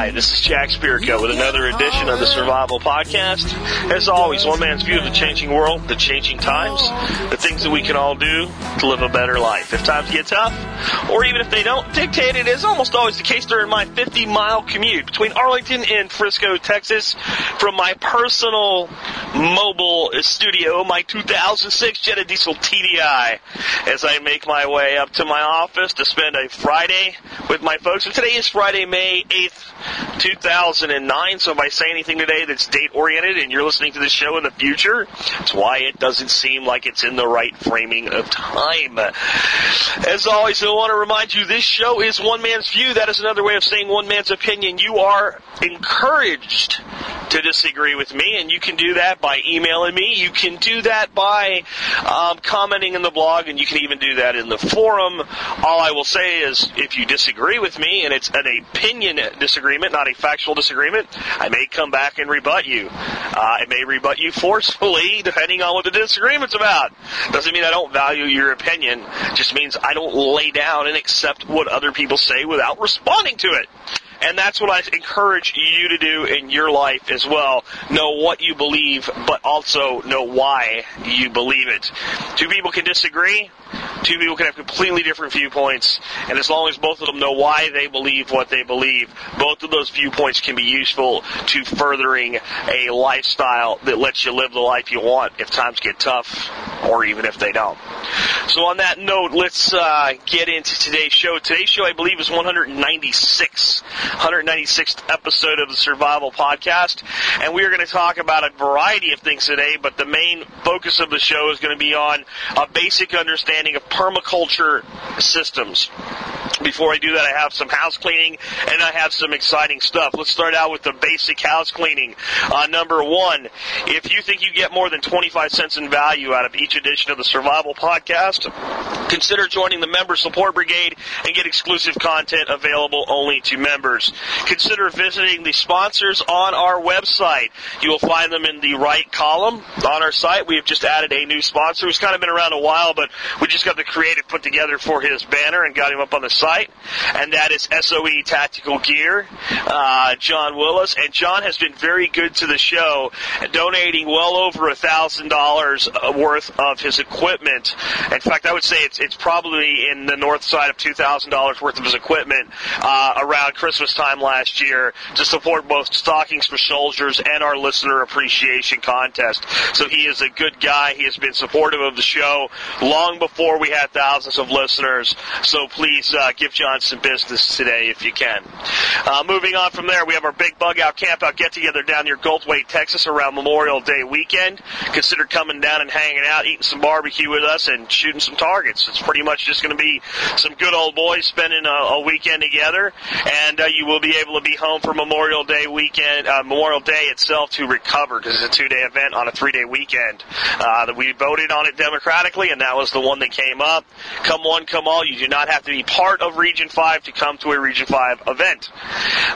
Hi, this is Jack Spirko with another edition of the Survival Podcast. As always, one man's view of the changing world, the changing times, the things that we can all do to live a better life. If times get tough, or even if they don't dictate it, is almost always the case during my 50 mile commute between Arlington and Frisco, Texas, from my personal mobile studio, my 2006 Jetta Diesel TDI, as I make my way up to my office to spend a Friday with my folks. And today is Friday, May 8th, 2009. So if I say anything today that's date oriented and you're listening to this show in the future, it's why it doesn't seem like it's in the right framing of time. As always, I want to remind you this show is one man's view. That is another way of saying one man's opinion. You are encouraged to disagree with me, and you can do that by emailing me. You can do that by um, commenting in the blog, and you can even do that in the forum. All I will say is, if you disagree with me, and it's an opinion disagreement, not a factual disagreement, I may come back and rebut you. Uh, I may rebut you forcefully, depending on what the disagreement's about. Doesn't mean I don't value your opinion. Just means I don't lay down and accept what other people say without responding to it. And that's what I encourage you to do in your life as well. Know what you believe, but also know why you believe it. Two people can disagree. Two people can have completely different viewpoints, and as long as both of them know why they believe what they believe, both of those viewpoints can be useful to furthering a lifestyle that lets you live the life you want if times get tough, or even if they don't. So on that note, let's uh, get into today's show. Today's show, I believe, is 196, 196th episode of the Survival Podcast, and we are going to talk about a variety of things today. But the main focus of the show is going to be on a basic understanding of permaculture systems. Before I do that, I have some house cleaning and I have some exciting stuff. Let's start out with the basic house cleaning. Uh, number one, if you think you get more than 25 cents in value out of each edition of the Survival Podcast, consider joining the Member Support Brigade and get exclusive content available only to members. Consider visiting the sponsors on our website. You will find them in the right column on our site. We have just added a new sponsor who's kind of been around a while, but we just got the creative put together for his banner and got him up on the site, and that is SOE Tactical Gear, uh, John Willis. And John has been very good to the show, donating well over a thousand dollars worth of his equipment. In fact, I would say it's it's probably in the north side of two thousand dollars worth of his equipment uh, around Christmas time last year to support both stockings for soldiers and our listener appreciation contest. So he is a good guy. He has been supportive of the show long before we had thousands of listeners. So please uh, give John some business today if you can. Uh, moving on from there, we have our big bug out camp out get together down near Goldthwaite, Texas around Memorial Day weekend. Consider coming down and hanging out, eating some barbecue with us, and shooting some targets. It's pretty much just going to be some good old boys spending a, a weekend together, and uh, you will be able to be home for Memorial Day weekend, uh, Memorial Day itself to recover because it's a two-day event on a three-day weekend. Uh, that we voted on it democratically, and that was the one that came up. Come one, come all. You do not have to be part of Region 5 to come to a Region 5 event.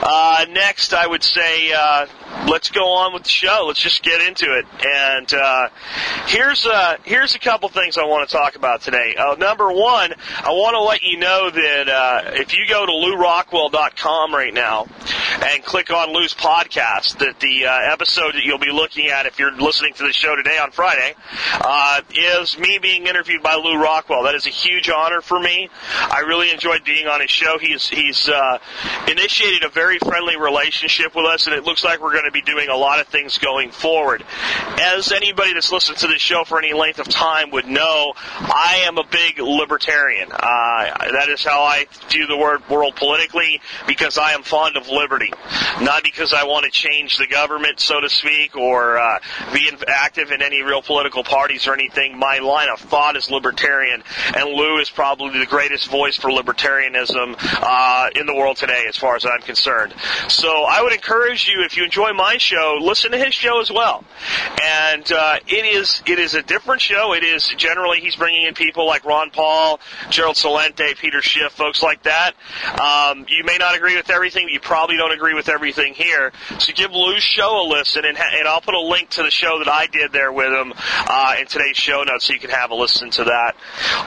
Uh, next, I would say, uh, let's go on with the show. Let's just get into it. And uh, here's uh, here's a couple things I want to talk about today. Uh, number one, I want to let you know that uh, if you go to LewRockwell.com right now and click on Lew's podcast, that the uh, episode that you'll be looking at if you're listening to the show today on Friday is me being interviewed by Lew Rockwell. That is a huge honor for me. I really enjoyed being on his show. He's he's uh, initiated a very friendly relationship with us, and it looks like we're going to be doing a lot of things going forward. As anybody that's listened to this show for any length of time would know, I am a big libertarian. Uh, that is how I view the word world politically because I am fond of liberty, not because I want to change the government, so to speak, or uh, be active in any real political parties or anything. My line of thought is libertarian, and Lew is probably the greatest voice for libertarianism uh, in the world today, as far as I'm concerned. So I would encourage you, if you enjoy my show, listen to his show as well. And uh, it is it is a different show. It is generally he's bringing in people like Ron Paul, Gerald Celente, Peter Schiff, folks like that. Um, you may not agree with everything, but you probably don't agree with everything here. So give Lew's show a listen, and, and I'll put a link to the show that I did there with him uh, in today's show notes, so you can have a listen to that.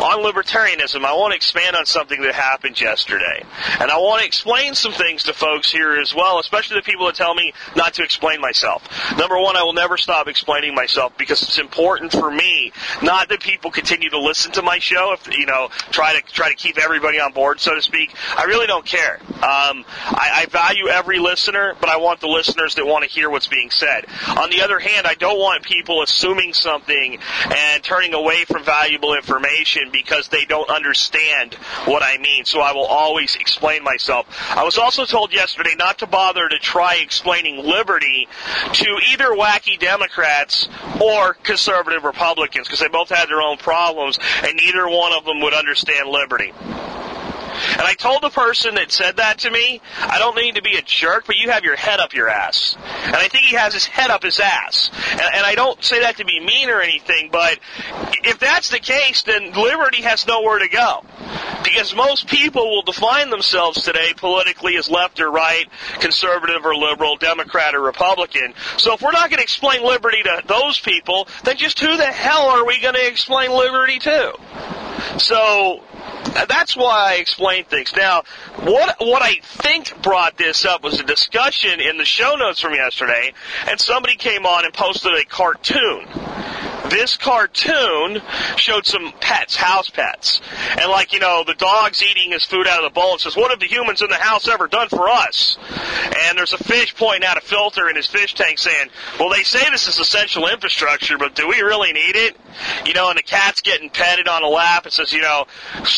On libertarianism, I want to expand on something that happened yesterday, and I want to explain some things to folks here as well, especially the people that tell me not to explain myself. Number one, I will never stop explaining myself because it's important for me, not that people continue to listen to my show. If you know, try to try to keep everybody on board, so to speak. I really don't care. Um, I, I value every listener, but I want the listeners that want to hear what's being said. On the other hand, I don't want people assuming something and turning away from valuable information because they don't understand what I mean. So I will always explain myself. I was also told yesterday not to bother to try explaining liberty to either wacky Democrats or conservative Republicans because they both had their own problems and neither one of them would understand liberty. And I told the person that said that to me, I don't mean to be a jerk, but you have your head up your ass. And I think he has his head up his ass. And, and I don't say that to be mean or anything, but if that's the case, then liberty has nowhere to go. Because most people will define themselves today politically as left or right, conservative or liberal, Democrat or Republican. So if we're not going to explain liberty to those people, then just who the hell are we going to explain liberty to? So that's why I explain things. Now, what what I think brought this up was a discussion in the show notes from yesterday, and somebody came on and posted a cartoon. This cartoon showed some pets, house pets, and like you know, the dog's eating his food out of the bowl. and says, "What have the humans in the house ever done for us?" And there's a fish pointing out a filter in his fish tank, saying, "Well, they say this is essential infrastructure, but do we really need it?" You know, and the cat's getting petted on a lap. and says, "You know,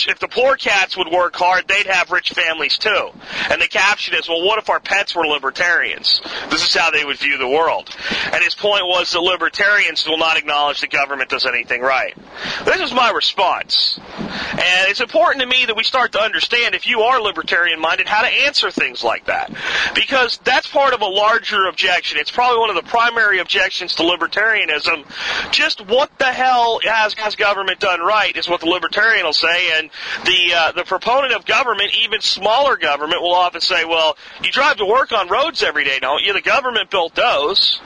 if the poor cats would work hard, they'd have rich families too." And the caption is, "Well, what if our pets were libertarians? This is how they would view the world." And his point was that libertarians will not acknowledge the government does anything right. This is my response. And it's important to me that we start to understand, if you are libertarian minded, how to answer things like that. Because that's part of a larger objection. It's probably one of the primary objections to libertarianism. Just what the hell has, has government done right is what the libertarian will say. And the, uh, the proponent of government, even smaller government, will often say, well, you drive to work on roads every day, don't you? The government built those.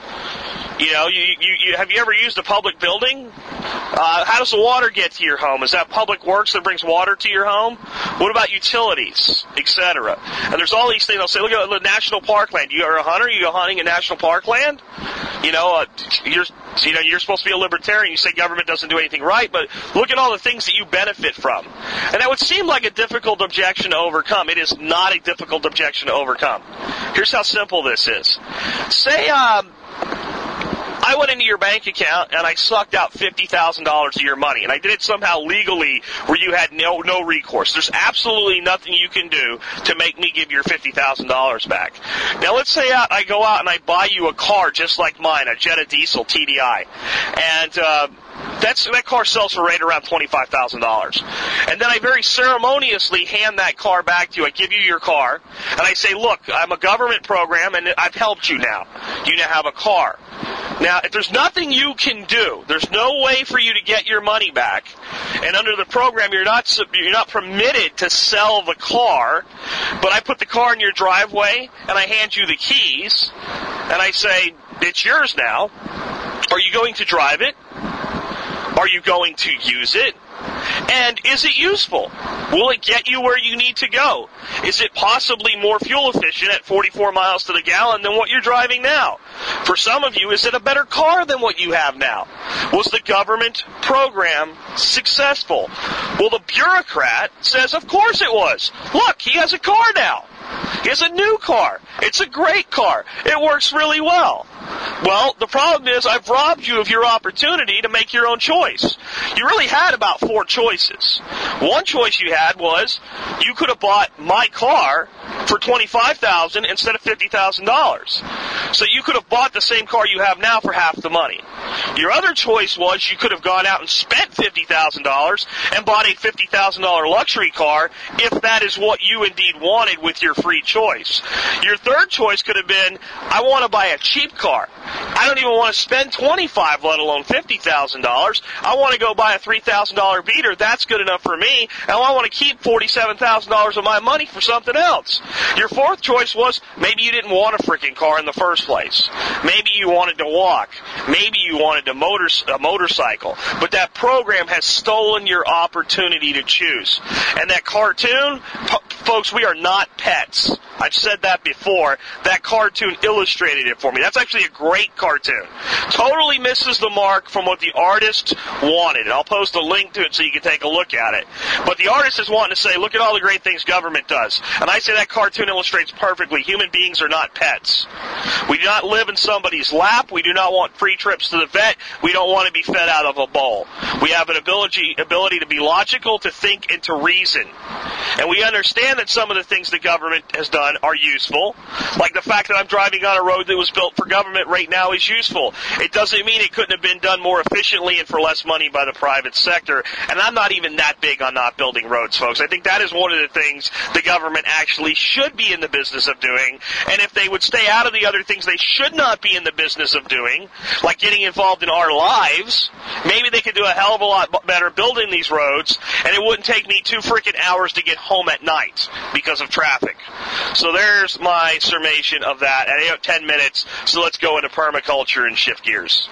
You know, you, you, you have you ever used a public building? Uh, how does the water get to your home? Is that public works that brings water to your home? What about utilities, etc.? And there's all these things. I'll say, look at the national parkland. You are a hunter. You go hunting in national parkland. You know, uh, you're you know you're supposed to be a libertarian. You say government doesn't do anything right, but look at all the things that you benefit from. And that would seem like a difficult objection to overcome. It is not a difficult objection to overcome. Here's how simple this is. Say. Um, I went into your bank account and I sucked out fifty thousand dollars of your money, and I did it somehow legally where you had no no recourse. There's absolutely nothing you can do to make me give your fifty thousand dollars back. Now let's say I, I go out and I buy you a car just like mine, a Jetta Diesel TDI, and uh, that's that car sells for right around twenty five thousand dollars. And then I very ceremoniously hand that car back to you. I give you your car, and I say, "Look, I'm a government program, and I've helped you now. You now have a car." Now, if there's nothing you can do, there's no way for you to get your money back. And under the program, you're not you're not permitted to sell the car. But I put the car in your driveway, and I hand you the keys, and I say, "It's yours now." Are you going to drive it? Are you going to use it? And is it useful? Will it get you where you need to go? Is it possibly more fuel efficient at 44 miles to the gallon than what you're driving now? For some of you, is it a better car than what you have now? Was the government program successful? Well, the bureaucrat says, of course it was. Look, he has a car now. is a new car. It's a great car. It works really well. Well, the problem is I've robbed you of your opportunity to make your own choice. You really had about four choices. One choice you had was you could have bought my car for $25,000 instead of fifty thousand dollars. So you could have bought the same car you have now for half the money. Your other choice was you could have gone out and spent fifty thousand dollars and bought a fifty thousand dollar luxury car if that is what you indeed wanted with your free choice. Your third choice could have been I want to buy a cheap car. I don't even want to spend twenty-five, let alone fifty thousand dollars. I want to go buy a three beater. That's good enough for me, and I want to keep forty-seven thousand dollars of my money for something else. Your fourth choice was maybe you didn't want a freaking car in the first place. Maybe you wanted to walk. Maybe you wanted a motor a motorcycle. But that program has stolen your opportunity to choose. And that cartoon, folks, we are not pets. I've said that before. That cartoon illustrated it for me. That's actually a great cartoon. Totally misses the mark from what the artist wanted. And I'll post a link to it so you can take a look at it. But the artist is wanting to say, look at all the great things government does. And I say that cartoon illustrates perfectly. Human beings are not pets. We do not live in somebody's lap. We do not want free trips to the vet. We don't want to be fed out of a bowl. We have an ability, ability to be logical, to think, and to reason. And we understand that some of the things the government has done are useful. Like the fact that I'm driving on a road that was built for government right now is useful. It doesn't mean it couldn't have been done more efficiently and for less money by the private sector. And I'm not even that big on not building roads, folks. I think that is one of the things the government actually should be in the business of doing. And if they would stay out of the other things they should not be in the business of doing, like getting involved in our lives, maybe they could do a hell of a lot better building these roads, and it wouldn't take me two freaking hours to get home at night because of traffic. So there's my summation of that. I have 10 minutes, so let's go into permaculture and shift gears.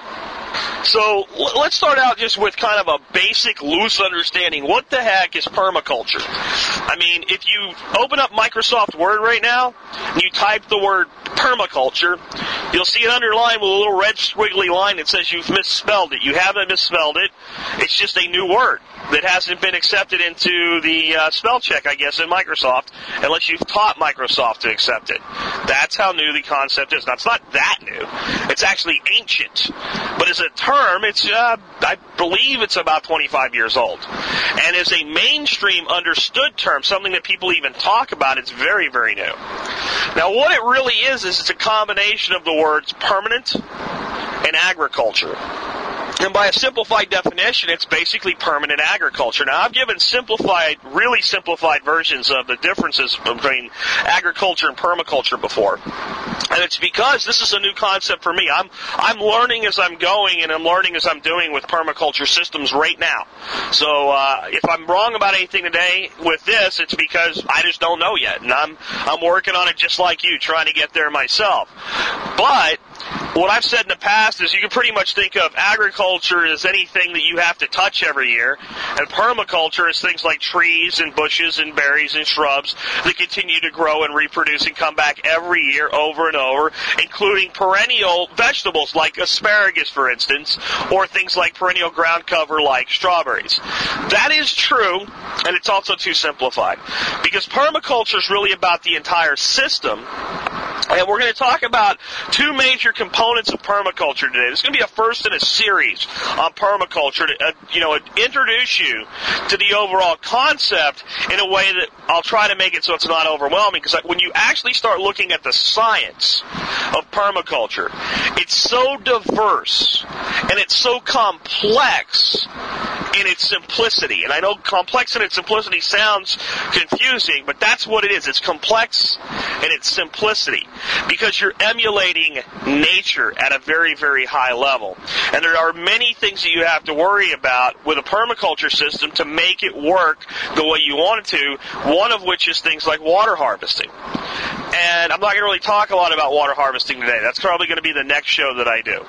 So let's start out just with kind of a basic, loose understanding. What the heck is permaculture? I mean, if you open up Microsoft Word right now and you type the word permaculture, you'll see it underlined with a little red squiggly line that says you've misspelled it. You haven't misspelled it. It's just a new word that hasn't been accepted into the uh, spell check, I guess, in Microsoft, unless you've taught Microsoft to accept it. That's how new the concept is. Now, it's not that new. It's actually ancient. But as a term, it's, uh, I believe it's about 25 years old. And as a mainstream understood term, something that people even talk about, it's very, very new. Now, what it really is, is it's a combination of the words permanent and agriculture. And by a simplified definition, it's basically permanent agriculture. Now, I've given simplified, really simplified versions of the differences between agriculture and permaculture before. And it's because this is a new concept for me. I'm, I'm learning as I'm going and I'm learning as I'm doing with permaculture systems right now. So, uh, if I'm wrong about anything today with this, it's because I just don't know yet. And I'm, I'm working on it just like you, trying to get there myself. But, what I've said in the past is you can pretty much think of agriculture as anything that you have to touch every year, and permaculture is things like trees and bushes and berries and shrubs that continue to grow and reproduce and come back every year over and over, including perennial vegetables like asparagus, for instance, or things like perennial ground cover like strawberries. That is true, and it's also too simplified. Because permaculture is really about the entire system, and we're going to talk about two major components of permaculture today. This is going to be a first in a series on permaculture to, uh, you know, introduce you to the overall concept in a way that I'll try to make it so it's not overwhelming because when you actually start looking at the science of permaculture, it's so diverse and it's so complex in its simplicity. And I know complex in its simplicity sounds confusing, but that's what it is. It's complex in its simplicity because you're emulating nature at a very, very high level. And there are many things that you have to worry about with a permaculture system to make it work the way you want it to, one of which is things like water harvesting. And I'm not going to really talk a lot about water harvesting today. That's probably going to be the next show that I do.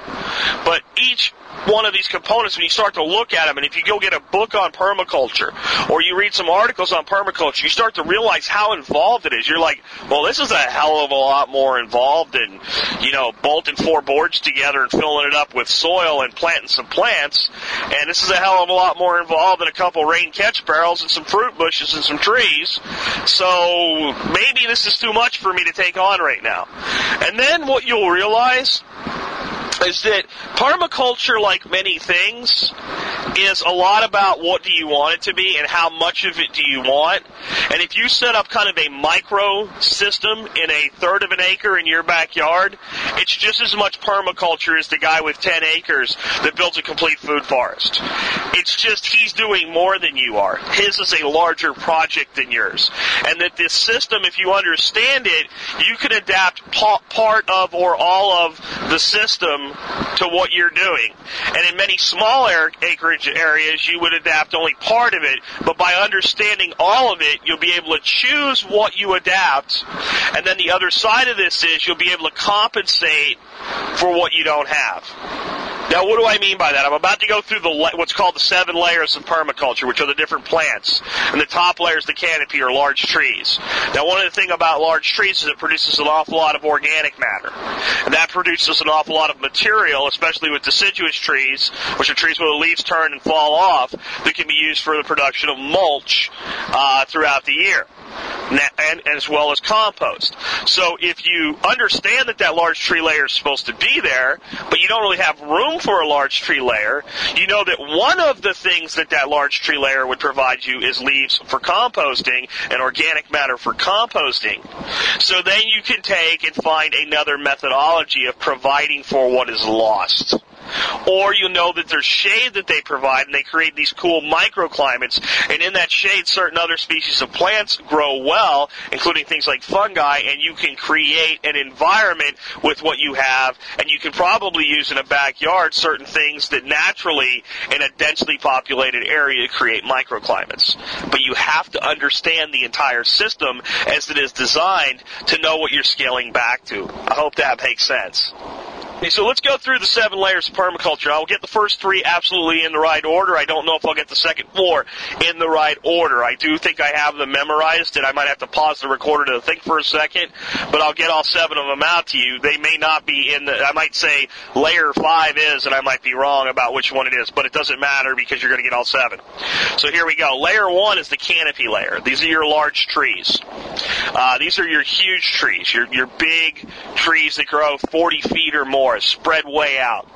But each one of these components, when you start to look at them, and if you go get a book on permaculture or you read some articles on permaculture, you start to realize how involved it is. You're like, well, this is a hell of a lot more involved than, you know, bolting four boards together and filling it up with soil and planting some plants. And this is a hell of a lot more involved than a couple rain catch barrels and some fruit bushes and some trees. So maybe this is too much for me to take on right now. And then what you'll realize is that permaculture, like many things, is a lot about what do you want it to be and how much of it do you want. And if you set up kind of a micro system in a third of an acre in your backyard, it's just as much permaculture as the guy with 10 acres that builds a complete food forest. It's just he's doing more than you are. His is a larger project than yours. And that this system, if you understand it, you can adapt part of or all of the system to what you're doing. And in many small acreage areas, you would adapt only part of it, but by understanding all of it, you'll be able to choose what you adapt. And then the other side of this is you'll be able to compensate for what you don't have. Now, what do I mean by that? I'm about to go through the what's called the seven layers of permaculture, which are the different plants, and the top layer is the canopy or large trees. Now, one of the things about large trees is it produces an awful lot of organic matter, and that produces an awful lot of material, especially with deciduous trees, which are trees where the leaves turn and fall off, that can be used for the production of mulch uh, throughout the year and as well as compost. So if you understand that that large tree layer is supposed to be there, but you don't really have room for a large tree layer, you know that one of the things that that large tree layer would provide you is leaves for composting and organic matter for composting. So then you can take and find another methodology of providing for what is lost. Or you know that there's shade that they provide and they create these cool microclimates and in that shade certain other species of plants grow well, including things like fungi, and you can create an environment with what you have and you can probably use in a backyard certain things that naturally in a densely populated area create microclimates. But you have to understand the entire system as it is designed to know what you're scaling back to. I hope that makes sense. Okay, so let's go through the seven layers of permaculture. I'll get the first three absolutely in the right order. I don't know if I'll get the second four in the right order. I do think I have them memorized, and I might have to pause the recorder to think for a second, but I'll get all seven of them out to you. They may not be in the, I might say layer five is, and I might be wrong about which one it is, but it doesn't matter because you're going to get all seven. So here we go. Layer one is the canopy layer. These are your large trees. Uh, these are your huge trees, your, your big trees that grow 40 feet or more spread way out.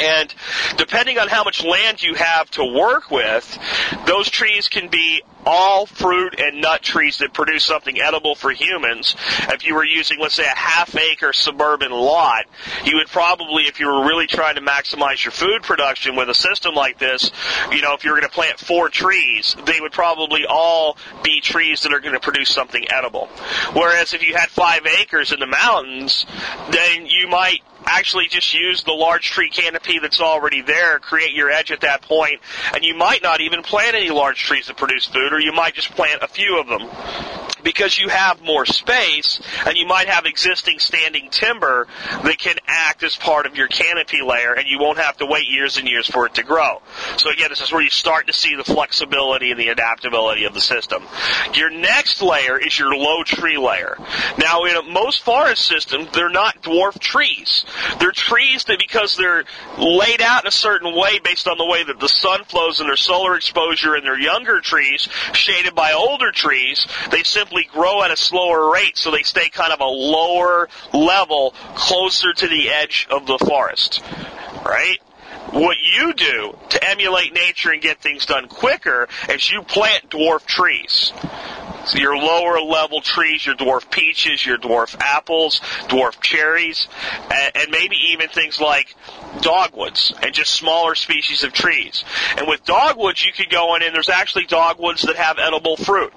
And depending on how much land you have to work with, those trees can be all fruit and nut trees that produce something edible for humans. If you were using, let's say, a half acre suburban lot, you would probably, if you were really trying to maximize your food production with a system like this, you know, if you were going to plant four trees, they would probably all be trees that are going to produce something edible. Whereas if you had five acres in the mountains, then you might actually just use the large tree canopy that's already there, create your edge at that point, and you might not even plant any large trees that produce food, or you might just plant a few of them because you have more space and you might have existing standing timber that can act as part of your canopy layer and you won't have to wait years and years for it to grow. So again, this is where you start to see the flexibility and the adaptability of the system. Your next layer is your low tree layer. Now in most forest systems, they're not dwarf trees. They're trees that because they're laid out in a certain way based on the way that the sun flows and their solar exposure and their younger trees shaded by older trees, they simply simply grow at a slower rate, so they stay kind of a lower level, closer to the edge of the forest. Right? What you do to emulate nature and get things done quicker is you plant dwarf trees. So your lower level trees, your dwarf peaches, your dwarf apples, dwarf cherries, and, and maybe even things like dogwoods and just smaller species of trees. And with dogwoods, you could go in and there's actually dogwoods that have edible fruit.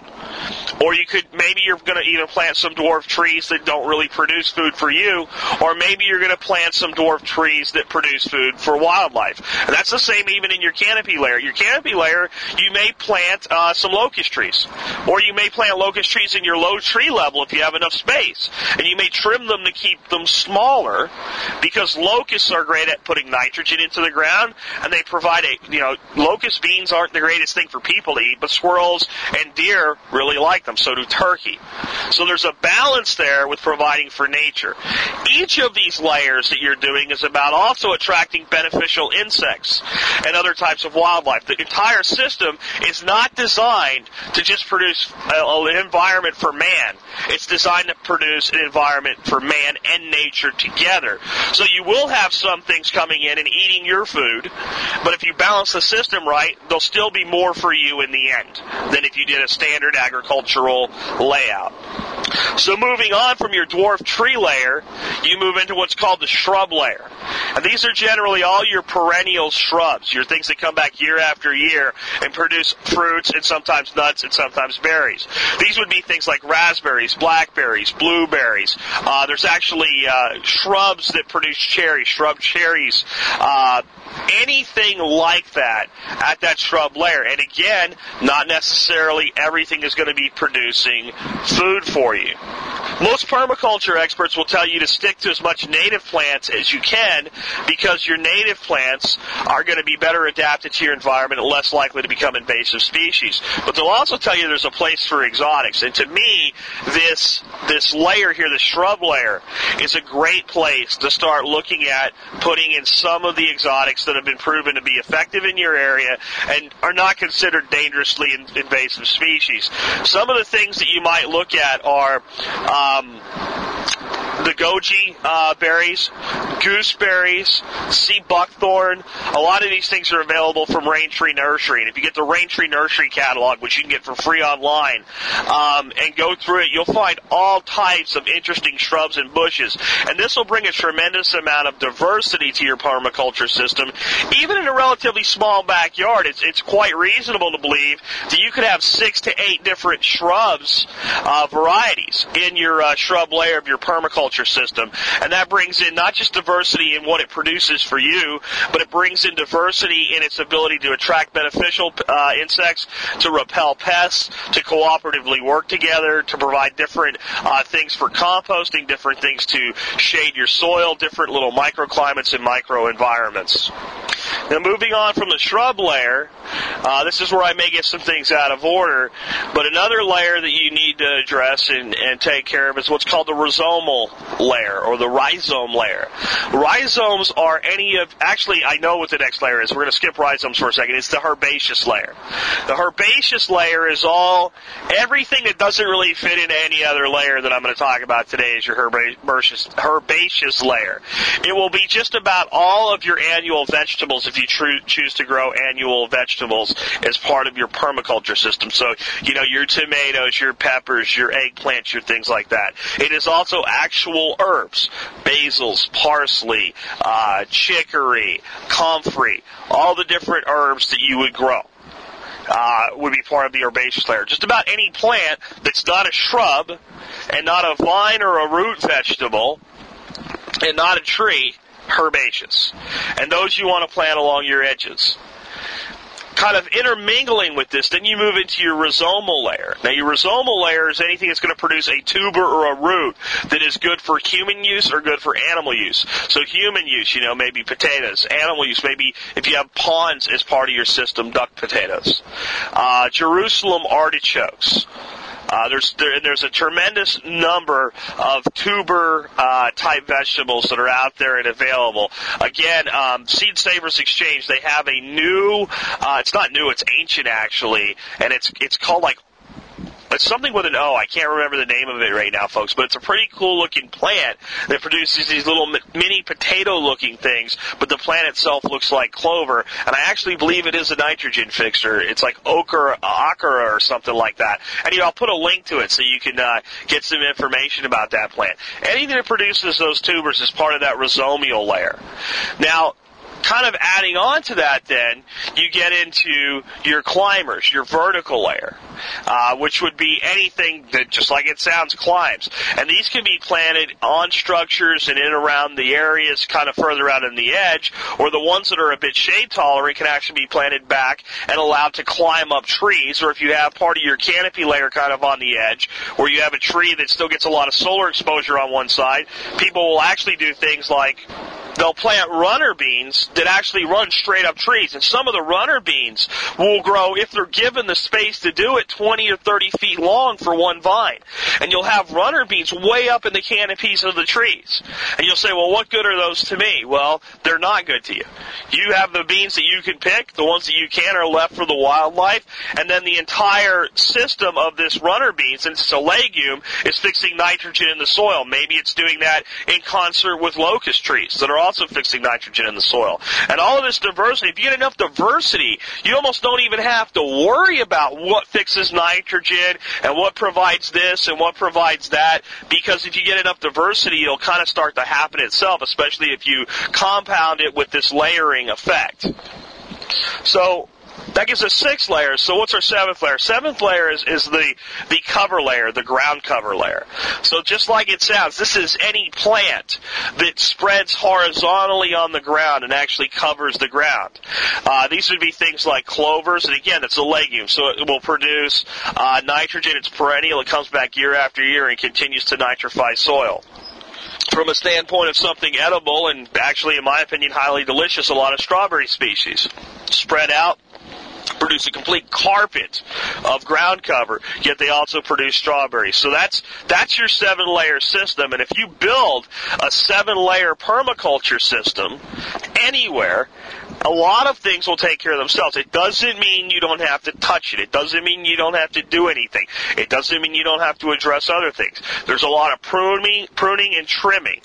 Or you could maybe you're going to even plant some dwarf trees that don't really produce food for you, or maybe you're going to plant some dwarf trees that produce food for wildlife. And that's the same even in your canopy layer. Your canopy layer, you may plant uh, some locust trees, or you may plant locust trees in your low tree level if you have enough space, and you may trim them to keep them smaller because locusts are great at putting nitrogen into the ground, and they provide a you know locust beans aren't the greatest thing for people to eat, but squirrels and deer really like them. So do turkey. So there's a balance there with providing for nature. Each of these layers that you're doing is about also attracting beneficial insects and other types of wildlife. The entire system is not designed to just produce an environment for man. It's designed to produce an environment for man and nature together. So you will have some things coming in and eating your food, but if you balance the system right, there'll still be more for you in the end than if you did a standard agricultural layout. So moving on from your dwarf tree layer, you move into what's called the shrub layer. And these are generally all your perennial shrubs, your things that come back year after year and produce fruits and sometimes nuts and sometimes berries. These would be things like raspberries, blackberries, blueberries. Uh, there's actually uh, shrubs that produce cherries, shrub cherries. Uh, anything like that at that shrub layer. And again, not necessarily everything is going to be producing food for you. Most permaculture experts will tell you to stick to as much native plants as you can because your native plants are going to be better adapted to your environment and less likely to become invasive species. But they'll also tell you there's a place for exotics. And to me, this this layer here, the shrub layer, is a great place to start looking at putting in some of the exotics that have been proven to be effective in your area and are not considered dangerously invasive species. Some of the things that you might look at are uh, um, the goji uh, berries, gooseberries, sea buckthorn. A lot of these things are available from Raintree Nursery. And if you get the Raintree Nursery catalog, which you can get for free online, um, and go through it, you'll find all types of interesting shrubs and bushes. And this will bring a tremendous amount of diversity to your permaculture system. Even in a relatively small backyard, it's, it's quite reasonable to believe that you could have six to eight different shrubs uh, varieties in your uh, shrub layer of your permaculture system. And that brings in not just diversity in what it produces for you, but it brings in diversity in its ability to attract beneficial uh, insects, to repel pests, to cooperatively work together, to provide different uh, things for composting, different things to shade your soil, different little microclimates and microenvironments. Now, moving on from the shrub layer, uh, this is where I may get some things out of order, but another layer that you need to address and, and take care of is what's called the rhizomal layer or the rhizome layer. Rhizomes are any of, actually, I know what the next layer is. We're going to skip rhizomes for a second. It's the herbaceous layer. The herbaceous layer is all, everything that doesn't really fit into any other layer that I'm going to talk about today is your herbaceous, herbaceous layer. It will be just about all of your annual vegetables if you tr- choose to grow annual vegetables as part of your permaculture system. So, you know, your tomatoes, your peppers, your eggplants, your things like that. It is also actual herbs, basils, parsley, uh, chicory, comfrey, all the different herbs that you would grow. Uh, would be part of the herbaceous layer. Just about any plant that's not a shrub and not a vine or a root vegetable and not a tree herbaceous. And those you want to plant along your edges. Kind of intermingling with this, then you move into your rhizomal layer. Now, your rhizomal layer is anything that's going to produce a tuber or a root that is good for human use or good for animal use. So, human use, you know, maybe potatoes. Animal use, maybe if you have ponds as part of your system, duck potatoes. Uh, Jerusalem artichokes. Uh, there's there, there's a tremendous number of tuber uh, type vegetables that are out there and available. Again, um, Seed Savers Exchange they have a new. Uh, it's not new. It's ancient actually, and it's it's called like it's something with an O. I can't remember the name of it right now, folks, but it's a pretty cool looking plant that produces these little mini potato looking things, but the plant itself looks like clover. And I actually believe it is a nitrogen fixer. It's like ochre, ochre or something like that. And you know, I'll put a link to it so you can uh, get some information about that plant. Anything that produces those tubers is part of that rhizomal layer. Now, kind of adding on to that, then you get into your climbers, your vertical layer, uh, which would be anything that, just like it sounds, climbs. And these can be planted on structures and in and around the areas kind of further out in the edge, or the ones that are a bit shade tolerant can actually be planted back and allowed to climb up trees, or if you have part of your canopy layer kind of on the edge, where you have a tree that still gets a lot of solar exposure on one side, people will actually do things like they'll plant runner beans that actually run straight up trees. And some of the runner beans will grow, if they're given the space to do it, 20 or 30 feet long for one vine. And you'll have runner beans way up in the canopies of the trees. And you'll say, well, what good are those to me? Well, they're not good to you. You have the beans that you can pick, the ones that you can are left for the wildlife, and then the entire system of this runner bean, since it's a legume, is fixing nitrogen in the soil. Maybe it's doing that in concert with locust trees that are also fixing nitrogen in the soil. And all of this diversity, if you get enough diversity, you almost don't even have to worry about what fixes nitrogen and what provides this and what provides that, because if you get enough diversity, it'll kind of start to happen itself, especially if you compound it with this layering effect. So, that gives us six layers. So what's our seventh layer? Seventh layer is, is the, the cover layer, the ground cover layer. So just like it sounds, this is any plant that spreads horizontally on the ground and actually covers the ground. Uh, these would be things like clovers, and again, it's a legume, so it will produce uh, nitrogen. It's perennial. It comes back year after year and continues to nitrify soil from a standpoint of something edible and actually, in my opinion, highly delicious, a lot of strawberry species. Spread out, produce a complete carpet of ground cover, yet they also produce strawberries. So that's that's your seven layer system. And if you build a seven layer permaculture system anywhere, a lot of things will take care of themselves. It doesn't mean you don't have to touch it. It doesn't mean you don't have to do anything. It doesn't mean you don't have to address other things. There's a lot of pruning, pruning and trimming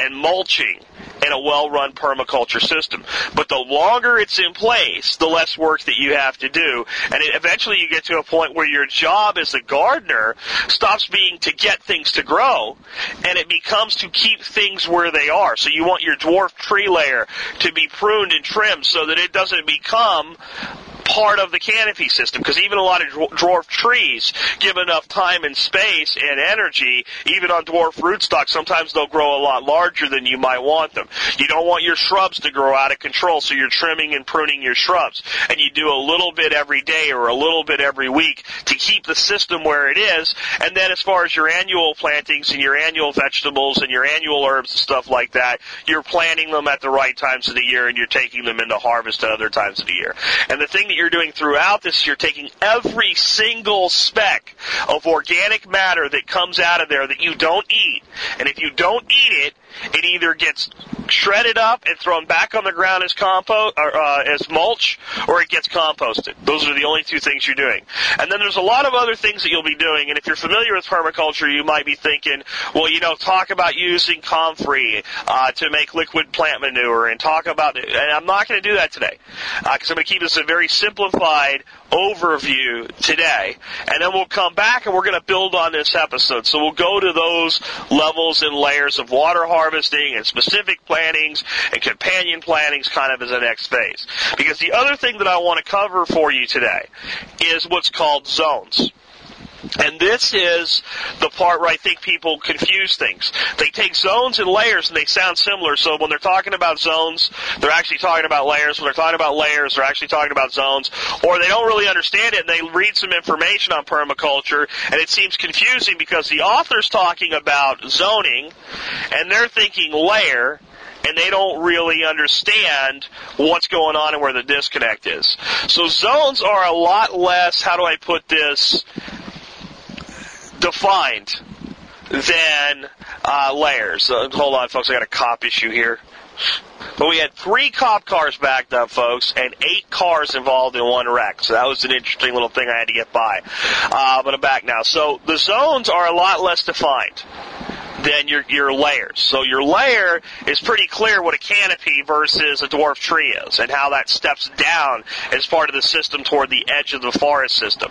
and mulching in a well-run permaculture system. But the longer it's in place, the less work that you have to do. And eventually you get to a point where your job as a gardener stops being to get things to grow and it becomes to keep things where they are. So you want your dwarf tree layer to be pruned and trimmed so that it doesn't become part of the canopy system. Because even a lot of dwarf trees give enough time and space and energy even on dwarf rootstock sometimes they'll grow a lot larger than you might want them. You don't want your shrubs to grow out of control so you're trimming and pruning your shrubs. And you do a little bit every day or a little bit every week to keep the system where it is. And then as far as your annual plantings and your annual vegetables and your annual herbs and stuff like that you're planting them at the right times of the year and you're taking them into harvest at other times of the year and the thing that you're doing throughout this, you're taking every single speck of organic matter that comes out of there that you don't eat. And if you don't eat it, it either gets shredded up and thrown back on the ground as compost or uh, as mulch, or it gets composted. Those are the only two things you're doing. And then there's a lot of other things that you'll be doing. And if you're familiar with permaculture, you might be thinking, well, you know, talk about using comfrey uh, to make liquid plant manure, and talk about. And I'm not going to do that today because uh, I'm going to keep this a very simplified overview today. And then we'll come back and we're going to build on this episode. So we'll go to those levels and layers of water harvesting and specific plantings and companion plantings kind of as the next phase. Because the other thing that I want to cover for you today is what's called zones. And this is the part where I think people confuse things. They take zones and layers and they sound similar. So when they're talking about zones, they're actually talking about layers. When they're talking about layers, they're actually talking about zones. Or they don't really understand it and they read some information on permaculture and it seems confusing because the author's talking about zoning and they're thinking layer and they don't really understand what's going on and where the disconnect is. So zones are a lot less, how do I put this, defined than uh, layers. Uh, hold on, folks. I got a cop issue here. But we had three cop cars backed up, folks, and eight cars involved in one wreck. So that was an interesting little thing I had to get by. Uh, but I'm back now. So the zones are a lot less defined than your your layers. So your layer is pretty clear what a canopy versus a dwarf tree is, and how that steps down as part of the system toward the edge of the forest system.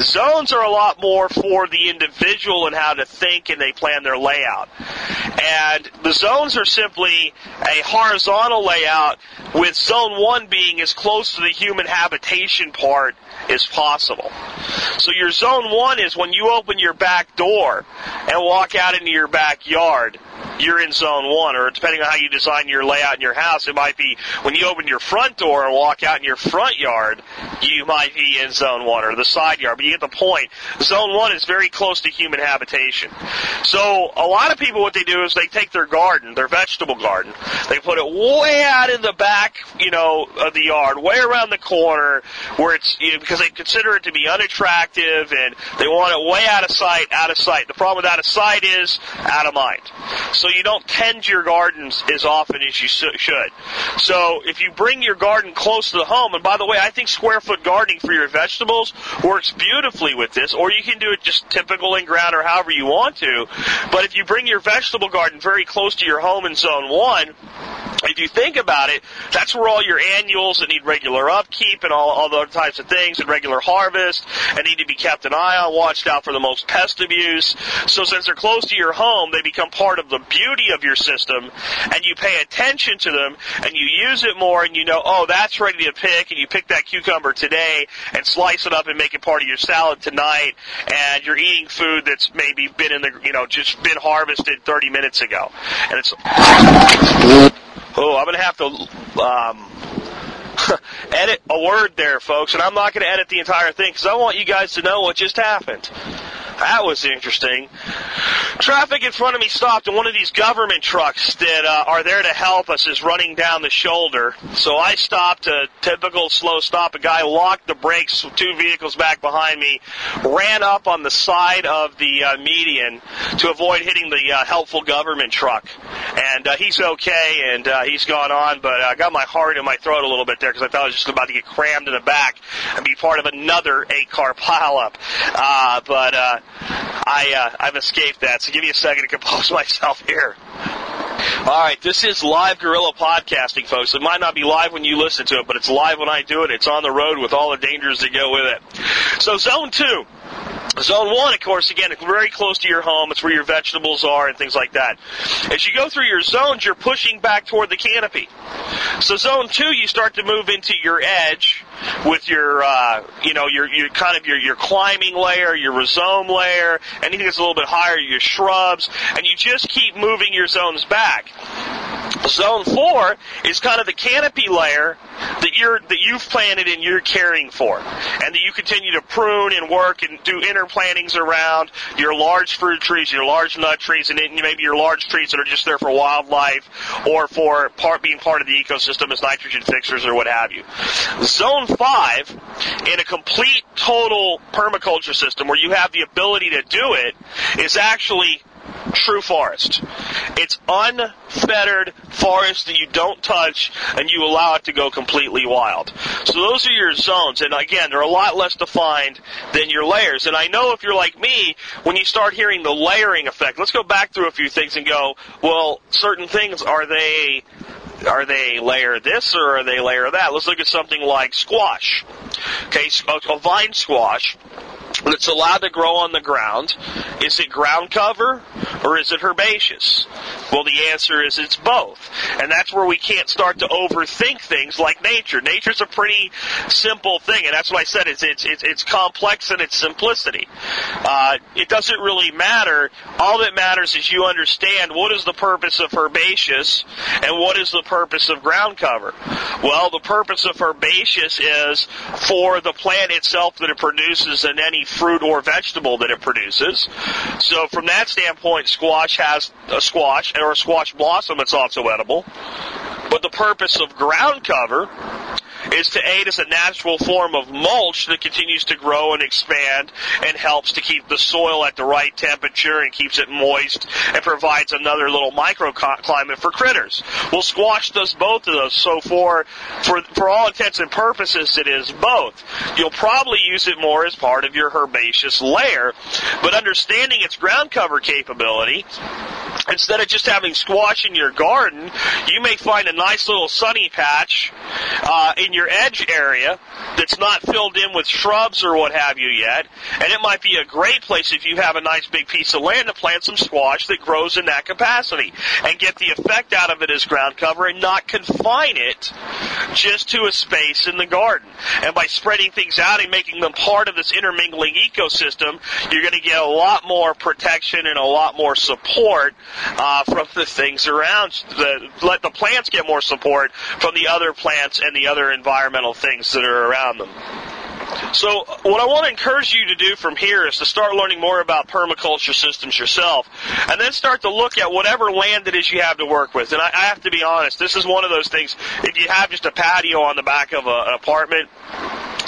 Zones are a lot more for the individual and how to think and they plan their layout. And the zones are simply a horizontal layout with zone one being as close to the human habitation part as possible. So your zone one is when you open your back door and walk out into your backyard, you're in zone one, or depending on how you design your layout in your house, it might be when you open your front door and walk out in your front yard, you might be in zone one or the side yard, but you get the point. Zone one is very close to human habitation. So a lot of people, what they do is they take their garden, their vegetable garden, they put it way out in the back, you know, of the yard, way around the corner, where it's you know, because they consider it to be unattractive and they want it way out of sight, out of sight. The problem with out of sight is out of mind. So you don't tend your gardens as often as you should. So if you bring your garden close to the home, and by the way, I think square foot gardening for your vegetables works beautifully with this, or you can do it just typical in ground or however you want to. But if you bring your vegetable garden very close to your home in zone one, if you think about it, that's where all your annuals that need regular upkeep and all, all those types of things and regular harvest and need to be kept an eye on, watched out for the most pest abuse. So since they're close to your home, they become part of the beauty of your system and you pay attention to them and you use it more and you know, oh, that's ready to pick and you pick that cucumber today and slice it up and make it part of your salad tonight and you're eating food that's maybe been in the, you know, just been harvested 30 minutes ago. And it's, oh, I'm to have to, um, edit a word there, folks, and I'm not going to edit the entire thing because I want you guys to know what just happened. That was interesting. Traffic in front of me stopped, and one of these government trucks that uh, are there to help us is running down the shoulder. So I stopped, a typical slow stop. A guy locked the brakes, two vehicles back behind me, ran up on the side of the uh, median to avoid hitting the uh, helpful government truck. And uh, he's okay, and uh, he's gone on, but I got my heart in my throat a little bit there because I thought I was just about to get crammed in the back and be part of another eight-car pileup. Uh, but uh, I uh, I've escaped that. So give me a second to compose myself here. All right, this is live guerrilla podcasting, folks. It might not be live when you listen to it, but it's live when I do it. It's on the road with all the dangers that go with it. So, zone two. Zone one, of course, again, it's very close to your home. It's where your vegetables are and things like that. As you go through your zones, you're pushing back toward the canopy. So zone two, you start to move into your edge with your, uh, you know, your, your kind of your, your climbing layer, your rhizome layer, anything that's a little bit higher, your shrubs, and you just keep moving your zones back. Zone four is kind of the canopy layer that you're that you've planted and you're caring for, and that you continue to prune and work and do interplantings around your large fruit trees, your large nut trees, and maybe your large trees that are just there for wildlife or for part being part of the ecosystem as nitrogen fixers or what have you. Zone five, in a complete total permaculture system where you have the ability to do it, is actually true forest. It's unfettered forest that you don't touch and you allow it to go completely wild. So those are your zones. And again, they're a lot less defined than your layers. And I know if you're like me, when you start hearing the layering effect, let's go back through a few things and go, well, certain things, are they are they layer this or are they layer that? Let's look at something like squash. Okay, a vine squash that's allowed to grow on the ground. Is it ground cover or is it herbaceous? Well, the answer is it's both. And that's where we can't start to overthink things like nature. Nature's a pretty simple thing, and that's what I said. It's it's it's, it's complex in its simplicity. Uh, it doesn't really matter. All that matters is you understand what is the purpose of herbaceous and what is the purpose of ground cover. Well, the purpose of herbaceous is for the plant itself that it produces and any fruit or vegetable that it produces. So from that standpoint, squash has a squash or a squash blossom that's also edible. But the purpose of ground cover is to aid as a natural form of mulch that continues to grow and expand and helps to keep the soil at the right temperature and keeps it moist and provides another little microclimate for critters. Well, squash does both of those. So for for for all intents and purposes, it is both. You'll probably use it more as part of your herbaceous layer, but understanding its ground cover capability, instead of just having squash in your garden, you may find a nice little sunny patch uh, in your edge area that's not filled in with shrubs or what have you yet, and it might be a great place if you have a nice big piece of land to plant some squash that grows in that capacity and get the effect out of it as ground cover and not confine it just to a space in the garden. And by spreading things out and making them part of this intermingling ecosystem, you're going to get a lot more protection and a lot more support uh, from the things around. The, let the plants get more support from the other plants and the other environmental things that are around them. So, what I want to encourage you to do from here is to start learning more about permaculture systems yourself, and then start to look at whatever land it is you have to work with. And I, I have to be honest, this is one of those things. If you have just a patio on the back of an apartment,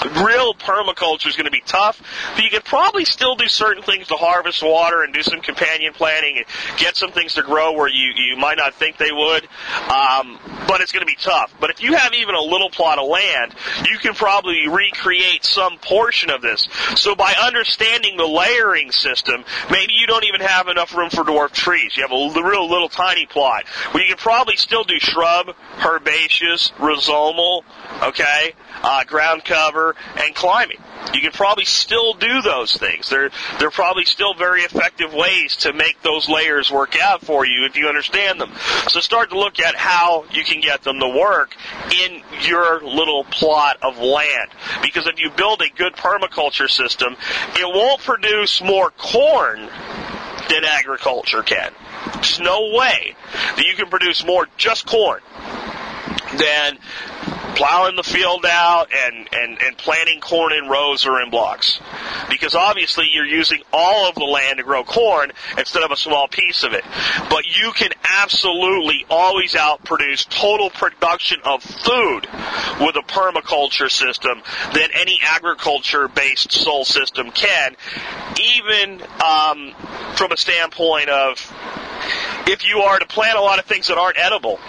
real permaculture is going to be tough, but you could probably still do certain things to harvest water and do some companion planting and get some things to grow where you, you might not think they would. Um, but it's going to be tough. But if you have even a little plot of land, you can probably recreate some portion of this. So by understanding the layering system, maybe you don't even have enough room for dwarf trees. You have a real little tiny plot. Well, you can probably still do shrub, herbaceous, rhizomal, okay, uh, ground cover, and climbing. You can probably still do those things. They're they're probably still very effective ways to make those layers work out for you if you understand them. So start to look at how you can get them to work in your little plot of land. Because if you build a good permaculture system, it won't produce more corn than agriculture can. There's no way that you can produce more just corn than plowing the field out and, and, and planting corn in rows or in blocks. Because obviously you're using all of the land to grow corn instead of a small piece of it. But you can absolutely always outproduce total production of food with a permaculture system than any agriculture based soil system can, even um, from a standpoint of if you are to plant a lot of things that aren't edible,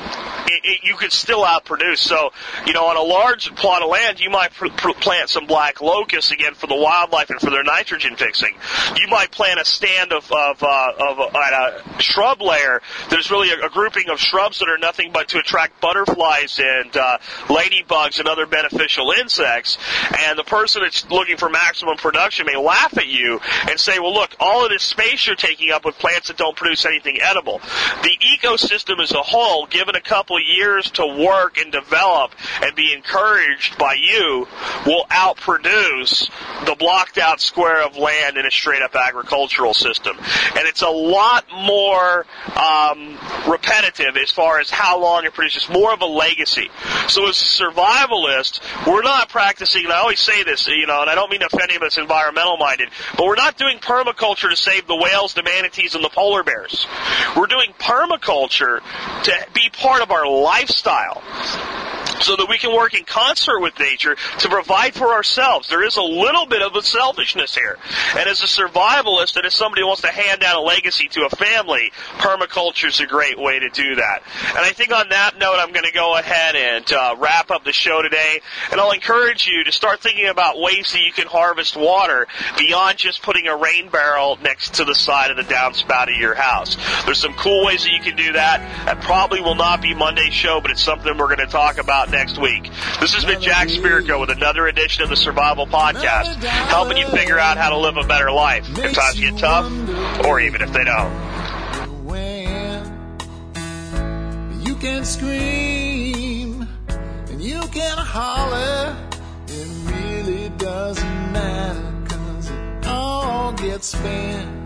it, it, you could still outproduce. So, you know, on a large plot of land, you might pr- pr- plant some black locusts again for the wildlife and for their nitrogen fixing. You might plant a stand of of, uh, of uh, a shrub layer. There's really a, a, grouping of shrubs that are nothing but to attract butterflies and uh, ladybugs and other beneficial insects. And the person that's looking for maximum production may laugh at you and say, "Well, look, all of this space you're taking up with plants that don't produce anything edible." The ecosystem as a whole, given a couple years to work and develop and be encouraged by you, will outproduce the blocked out square of land in a straight up agricultural system. And it's a lot more um, repetitive as far as how long it produces, more of a legacy. So as a survivalist, we're not practicing, and I always say this, you know, and I don't mean to offend anybody that's environmental minded, but we're not doing permaculture to save the whales, the manatees, and the polar bears. We're doing permaculture to be part of our lifestyle so that we can work in concert with nature to provide for ourselves. There is a little bit of a selfishness here. And as a survivalist and as somebody who wants to hand down a legacy to a family, permaculture is a great way to do that. And I think on that note, I'm going to go ahead and uh, wrap up the show today. And I'll encourage you to start thinking about ways that you can harvest water beyond just putting a rain barrel next to the side of the downspout of your house. There's some cool ways that you can do that. That probably will not be Monday's show, but it's something we're going to talk about next week. This has been Jack Spirko with another edition of the Survival Podcast, helping you figure out how to live a better life if times get tough, or even if they don't. You can scream and you can holler. It really doesn't matter cause it all gets spent